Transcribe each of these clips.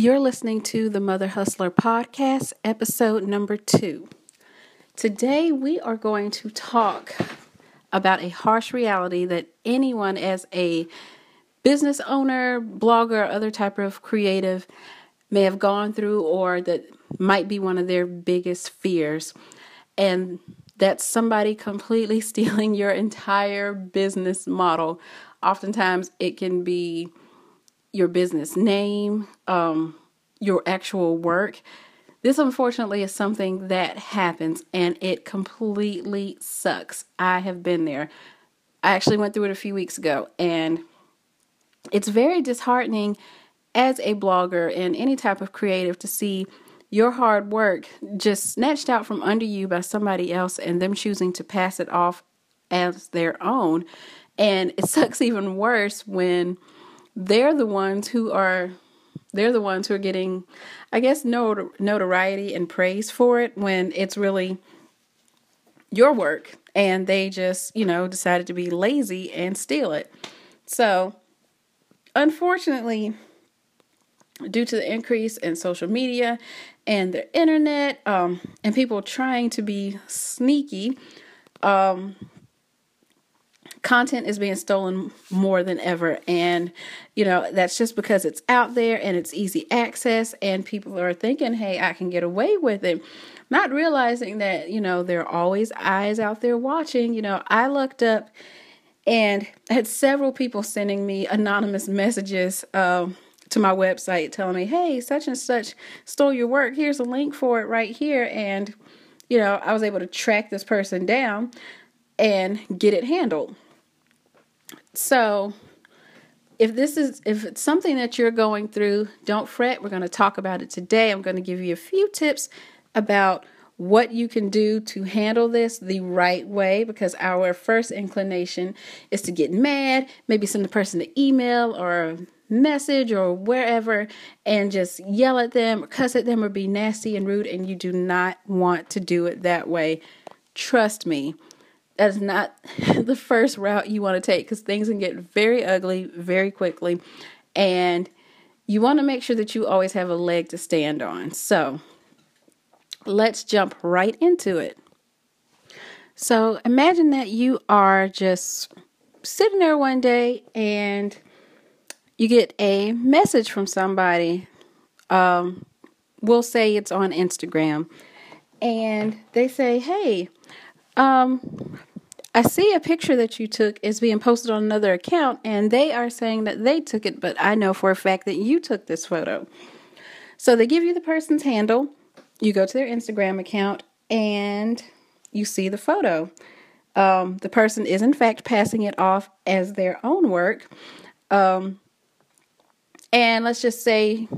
You're listening to the Mother Hustler Podcast, episode number two. Today, we are going to talk about a harsh reality that anyone, as a business owner, blogger, other type of creative, may have gone through, or that might be one of their biggest fears. And that's somebody completely stealing your entire business model. Oftentimes, it can be your business name, um, your actual work. This, unfortunately, is something that happens and it completely sucks. I have been there. I actually went through it a few weeks ago and it's very disheartening as a blogger and any type of creative to see your hard work just snatched out from under you by somebody else and them choosing to pass it off as their own. And it sucks even worse when they're the ones who are they're the ones who are getting i guess notoriety and praise for it when it's really your work and they just you know decided to be lazy and steal it. So unfortunately due to the increase in social media and the internet um, and people trying to be sneaky um, content is being stolen more than ever. And you know that's just because it's out there and it's easy access and people are thinking hey i can get away with it. Not realizing that you know there are always eyes out there watching. You know i looked up and had several people sending me anonymous messages um, to my website telling me hey such and such stole your work. Here's a link for it right here. And you know i was able to track this person down and get it handled so, if this is if it's something that you're going through, don't fret. We're going to talk about it today. I'm going to give you a few tips about what you can do to handle this the right way because our first inclination is to get mad, maybe send the person an email or a message or wherever and just yell at them or cuss at them or be nasty and rude and you do not want to do it that way. Trust me that is not the first route you want to take because things can get very ugly very quickly. And you want to make sure that you always have a leg to stand on. So let's jump right into it. So imagine that you are just sitting there one day and you get a message from somebody. Um, we'll say it's on Instagram. And they say, hey, um, I see a picture that you took is being posted on another account, and they are saying that they took it, but I know for a fact that you took this photo. So they give you the person's handle, you go to their Instagram account, and you see the photo. Um, the person is, in fact, passing it off as their own work. Um, and let's just say,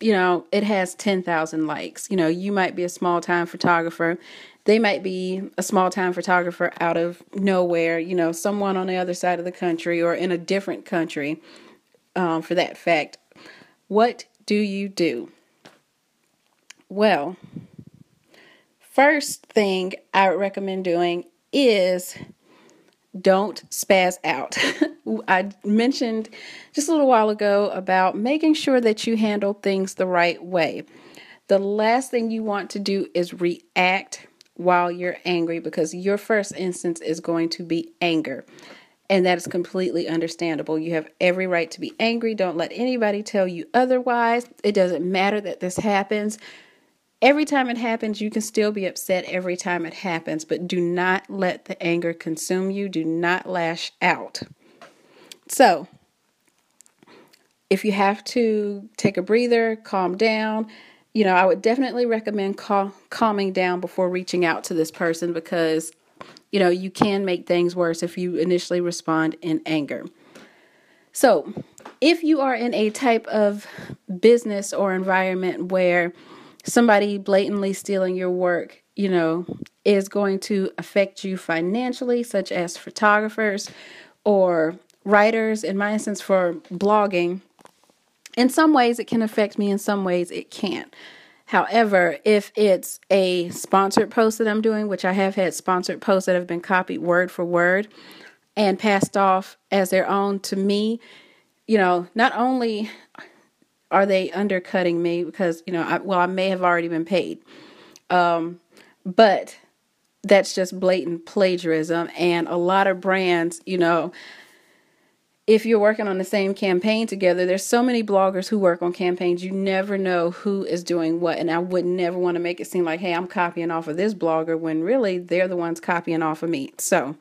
you know, it has 10,000 likes. You know, you might be a small time photographer they might be a small time photographer out of nowhere, you know, someone on the other side of the country or in a different country um, for that fact. What do you do? Well, first thing I would recommend doing is don't spaz out. I mentioned just a little while ago about making sure that you handle things the right way. The last thing you want to do is react while you're angry because your first instance is going to be anger. And that is completely understandable. You have every right to be angry. Don't let anybody tell you otherwise. It doesn't matter that this happens. Every time it happens, you can still be upset every time it happens, but do not let the anger consume you. Do not lash out. So, if you have to take a breather, calm down, you know, I would definitely recommend cal- calming down before reaching out to this person because, you know, you can make things worse if you initially respond in anger. So, if you are in a type of business or environment where somebody blatantly stealing your work, you know, is going to affect you financially, such as photographers or writers, in my instance, for blogging in some ways, it can affect me, in some ways, it can't. However, if it's a sponsored post that I'm doing, which I have had sponsored posts that have been copied word for word and passed off as their own to me, you know, not only are they undercutting me because you know I, well I may have already been paid, um, but that's just blatant plagiarism and a lot of brands you know if you're working on the same campaign together, there's so many bloggers who work on campaigns. You never know who is doing what. And I would never want to make it seem like, hey, I'm copying off of this blogger when really they're the ones copying off of me. So,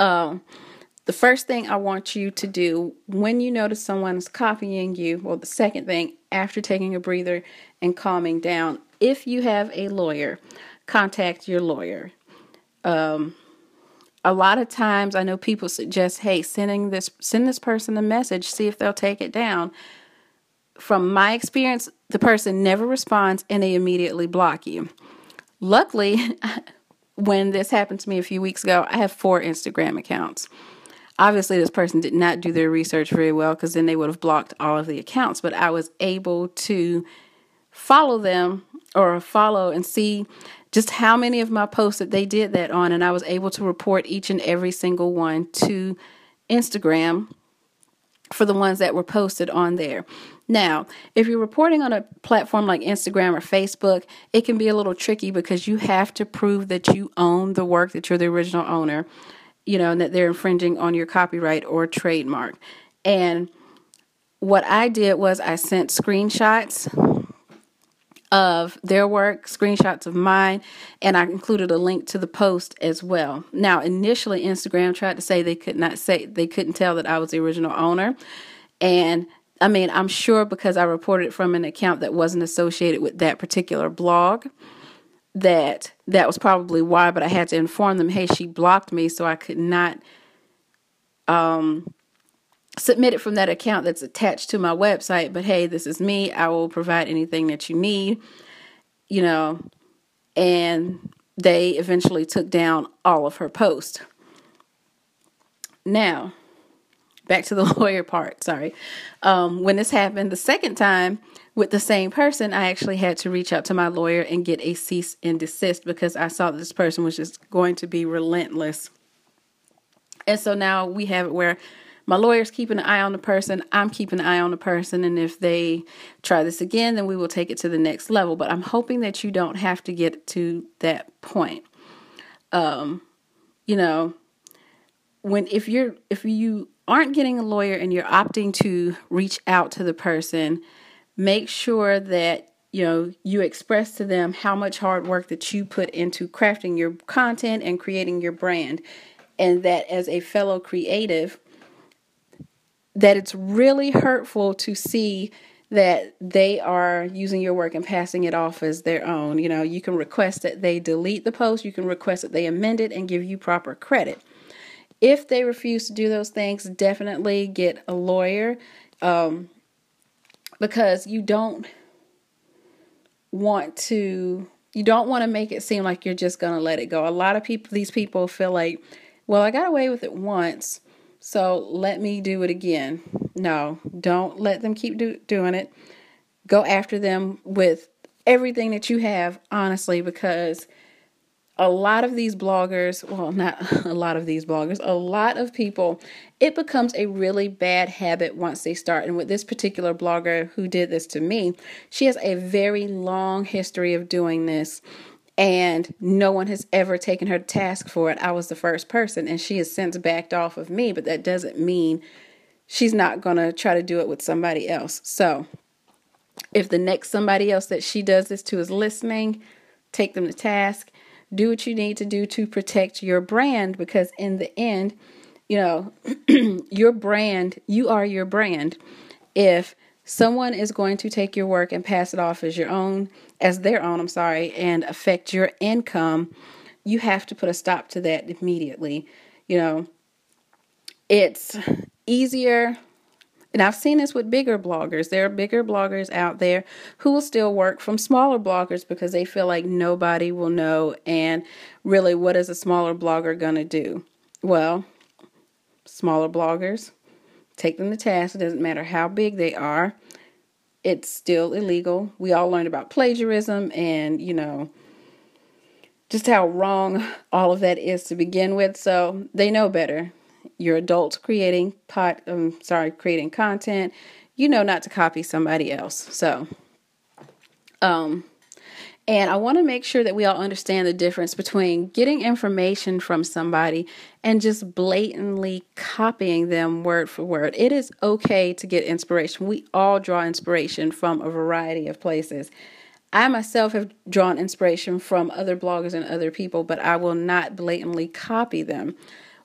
um, the first thing I want you to do when you notice someone is copying you, well, the second thing after taking a breather and calming down, if you have a lawyer, contact your lawyer. Um, a lot of times I know people suggest, hey, sending this send this person a message, see if they'll take it down. From my experience, the person never responds and they immediately block you. Luckily, when this happened to me a few weeks ago, I have four Instagram accounts. Obviously, this person did not do their research very well because then they would have blocked all of the accounts, but I was able to follow them or follow and see just how many of my posts that they did that on. And I was able to report each and every single one to Instagram for the ones that were posted on there. Now, if you're reporting on a platform like Instagram or Facebook, it can be a little tricky because you have to prove that you own the work, that you're the original owner you know, and that they're infringing on your copyright or trademark. And what I did was I sent screenshots of their work, screenshots of mine, and I included a link to the post as well. Now, initially Instagram tried to say they could not say they couldn't tell that I was the original owner. And I mean, I'm sure because I reported from an account that wasn't associated with that particular blog that that was probably why, but I had to inform them, hey, she blocked me, so I could not um, submit it from that account that's attached to my website. But hey, this is me. I will provide anything that you need, you know. And they eventually took down all of her posts. Now, back to the lawyer part. Sorry. Um, when this happened the second time, with the same person, I actually had to reach out to my lawyer and get a cease and desist because I saw this person was just going to be relentless. And so now we have it where my lawyer's keeping an eye on the person, I'm keeping an eye on the person, and if they try this again, then we will take it to the next level. But I'm hoping that you don't have to get to that point. Um, you know, when if you're if you aren't getting a lawyer and you're opting to reach out to the person make sure that you know you express to them how much hard work that you put into crafting your content and creating your brand and that as a fellow creative that it's really hurtful to see that they are using your work and passing it off as their own. You know, you can request that they delete the post, you can request that they amend it and give you proper credit. If they refuse to do those things, definitely get a lawyer. Um, because you don't want to you don't want to make it seem like you're just going to let it go. A lot of people these people feel like, well, I got away with it once, so let me do it again. No, don't let them keep do, doing it. Go after them with everything that you have, honestly, because a lot of these bloggers, well, not a lot of these bloggers, a lot of people, it becomes a really bad habit once they start. And with this particular blogger who did this to me, she has a very long history of doing this. And no one has ever taken her to task for it. I was the first person, and she has since backed off of me, but that doesn't mean she's not going to try to do it with somebody else. So, if the next somebody else that she does this to is listening, take them to task do what you need to do to protect your brand because in the end, you know, your brand, you are your brand. If someone is going to take your work and pass it off as your own, as their own, I'm sorry, and affect your income, you have to put a stop to that immediately. You know, it's easier and I've seen this with bigger bloggers. There are bigger bloggers out there who will still work from smaller bloggers because they feel like nobody will know. And really, what is a smaller blogger going to do? Well, smaller bloggers, take them to task. It doesn't matter how big they are, it's still illegal. We all learned about plagiarism and, you know, just how wrong all of that is to begin with. So they know better you're adults creating pot um sorry creating content you know not to copy somebody else. So, um, and I want to make sure that we all understand the difference between getting information from somebody and just blatantly copying them word for word. It is okay to get inspiration. We all draw inspiration from a variety of places. I myself have drawn inspiration from other bloggers and other people, but I will not blatantly copy them.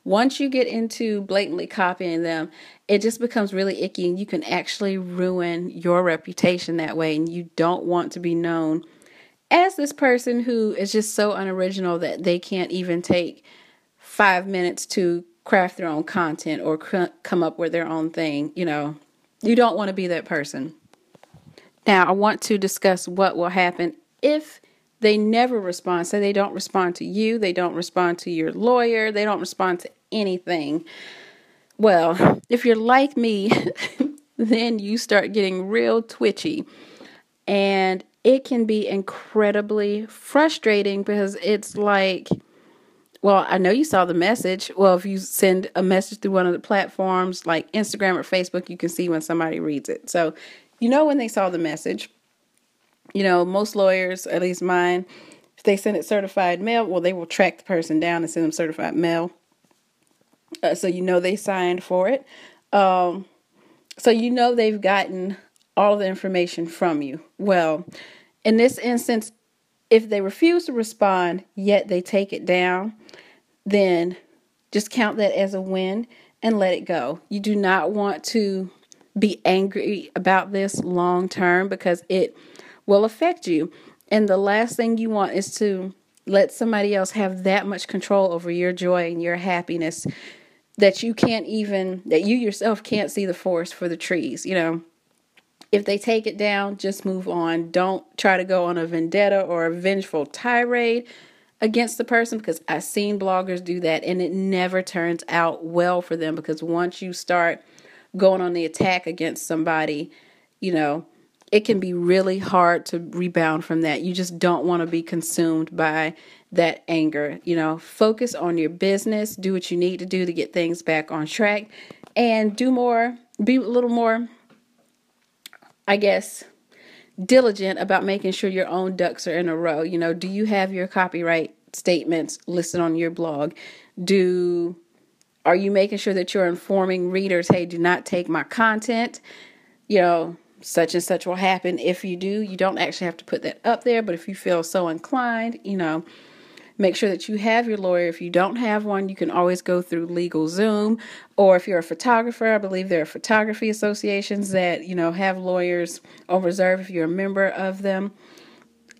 Once you get into blatantly copying them, it just becomes really icky and you can actually ruin your reputation that way. And you don't want to be known as this person who is just so unoriginal that they can't even take five minutes to craft their own content or cr- come up with their own thing. You know, you don't want to be that person. Now, I want to discuss what will happen if they never respond. Say they don't respond to you, they don't respond to your lawyer, they don't respond to anything. Well, if you're like me, then you start getting real twitchy. And it can be incredibly frustrating because it's like, well, I know you saw the message. Well, if you send a message through one of the platforms like Instagram or Facebook, you can see when somebody reads it. So you know when they saw the message. You know, most lawyers, at least mine, if they send it certified mail, well, they will track the person down and send them certified mail. Uh, so you know they signed for it. Um, so you know they've gotten all the information from you. Well, in this instance, if they refuse to respond, yet they take it down, then just count that as a win and let it go. You do not want to be angry about this long term because it will affect you. And the last thing you want is to let somebody else have that much control over your joy and your happiness that you can't even, that you yourself can't see the forest for the trees, you know. If they take it down, just move on. Don't try to go on a vendetta or a vengeful tirade against the person because I've seen bloggers do that and it never turns out well for them because once you start going on the attack against somebody, you know, it can be really hard to rebound from that. You just don't want to be consumed by that anger. You know, focus on your business, do what you need to do to get things back on track, and do more, be a little more I guess, diligent about making sure your own ducks are in a row. You know, do you have your copyright statements listed on your blog? Do are you making sure that you're informing readers, hey, do not take my content? You know, such and such will happen. If you do, you don't actually have to put that up there, but if you feel so inclined, you know, Make sure that you have your lawyer. If you don't have one, you can always go through LegalZoom. Or if you're a photographer, I believe there are photography associations that, you know, have lawyers on reserve if you're a member of them.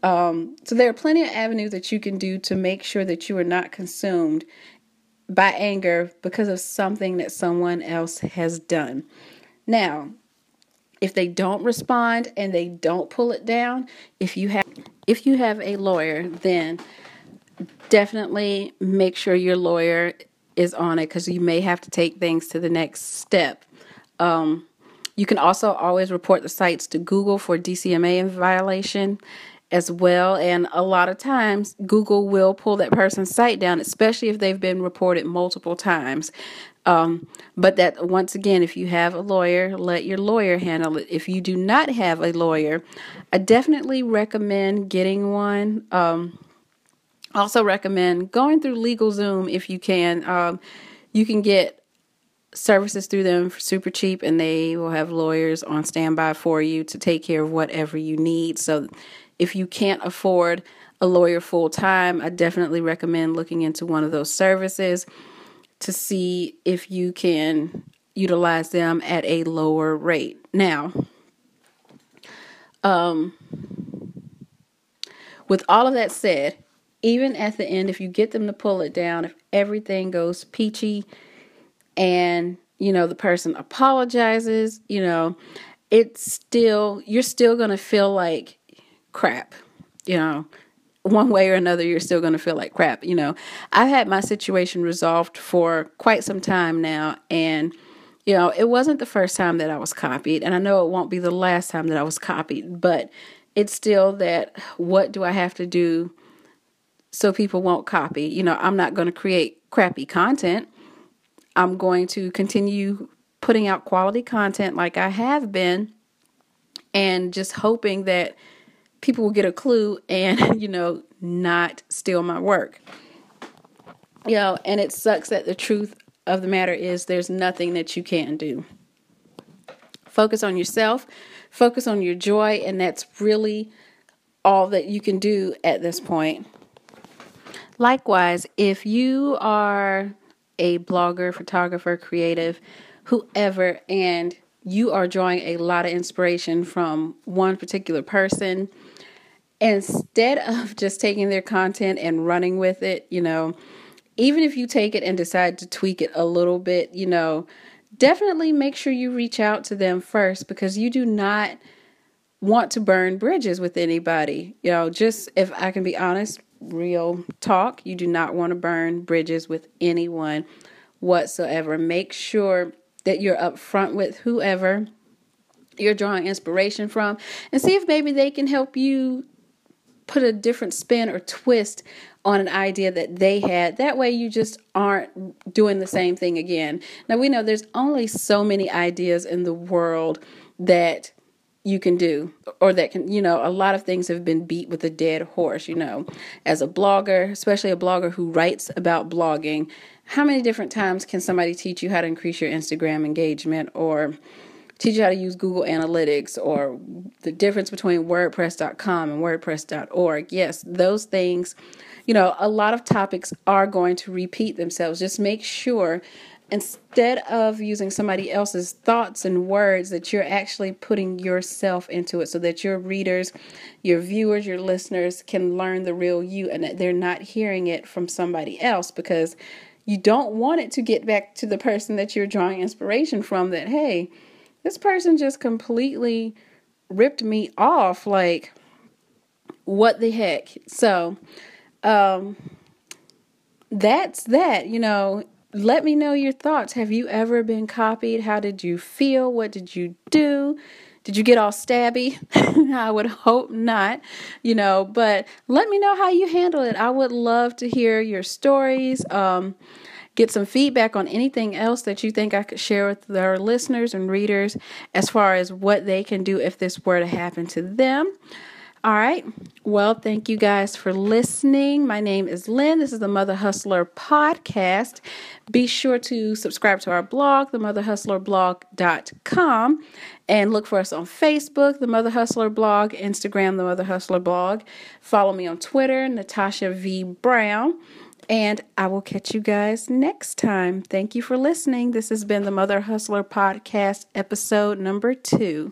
Um, so there are plenty of avenues that you can do to make sure that you are not consumed by anger because of something that someone else has done. Now, if they don't respond and they don't pull it down, if you have if you have a lawyer, then definitely make sure your lawyer is on it because you may have to take things to the next step. Um, you can also always report the sites to Google for DCMA violation as well. And a lot of times, Google will pull that person's site down, especially if they've been reported multiple times. Um, but that once again, if you have a lawyer, let your lawyer handle it. If you do not have a lawyer, I definitely recommend getting one. Um, also recommend going through LegalZoom if you can. Um, you can get services through them for super cheap, and they will have lawyers on standby for you to take care of whatever you need. So, if you can't afford a lawyer full time, I definitely recommend looking into one of those services to see if you can utilize them at a lower rate. Now, um, with all of that said, even at the end, if you get them to pull it down, if everything goes peachy and, you know, the person apologizes, you know, it's still, you're still going to feel like crap, you know, one way or another, you're still going to feel like crap. You know, I've had my situation resolved for quite some time now, and you know, it wasn't the first time that I was copied, and I know it won't be the last time that I was copied, but it's still that what do I have to do so people won't copy. You know, I'm not going to create crappy content. I'm going to continue putting out quality content like I have been and just hoping that people will get a clue and, you know, not steal my work. You know, and it sucks that the truth of the matter is there's nothing that you can do. Focus on yourself, focus on your joy, and that's really all that you can do at this point. Likewise, if you are a blogger, photographer, creative, whoever, and you are drawing a lot of inspiration from one particular person, instead of just taking their content and running with it, you know, even if you take it and decide to tweak it a little bit, you know, definitely make sure you reach out to them first because you do not want to burn bridges with anybody. You know, just if I can be honest, real talk, you do not want to burn bridges with anyone whatsoever. Make sure that you're upfront with whoever you're drawing inspiration from and see if maybe they can help you put a different spin or twist on an idea that they had. That way, you just aren't doing the same thing again. Now, we know there's only so many ideas in the world that you can do or that can you know a lot of things have been beat with a dead horse you know as a blogger especially a blogger who writes about blogging how many different times can somebody teach you how to increase your instagram engagement or teach you how to use Google Analytics or the difference between WordPress.com and WordPress.org. Yes, those things, you know, a lot of topics are going to repeat themselves. Just make sure instead of using somebody else's thoughts and words that you're actually putting yourself into it so that your readers, your viewers, your listeners can learn the real you and that they're not hearing it from somebody else because you don't want it to get back to the person that you're drawing inspiration from that hey, this person just completely ripped me off. Like, what the heck? So, um, that's that. You know, let me know your thoughts. Have you ever been copied? How did you feel? What did you do? Did you get all stabby? I would hope not, you know, but let me know how you handle it. I would love to hear your stories. Um, get some feedback on anything else that you think I could share with our listeners and readers as far as what they can do if this were to happen to them. All right. Well, thank you guys for listening. My name is Lynn. This is the Mother Hustler podcast. Be sure to subscribe to our blog, themotherhustlerblog.com, and look for us on Facebook, The Mother Hustler Blog, Instagram, The Mother Hustler Blog. Follow me on Twitter, Natasha V. Brown. And I will catch you guys next time. Thank you for listening. This has been the Mother Hustler Podcast, episode number two.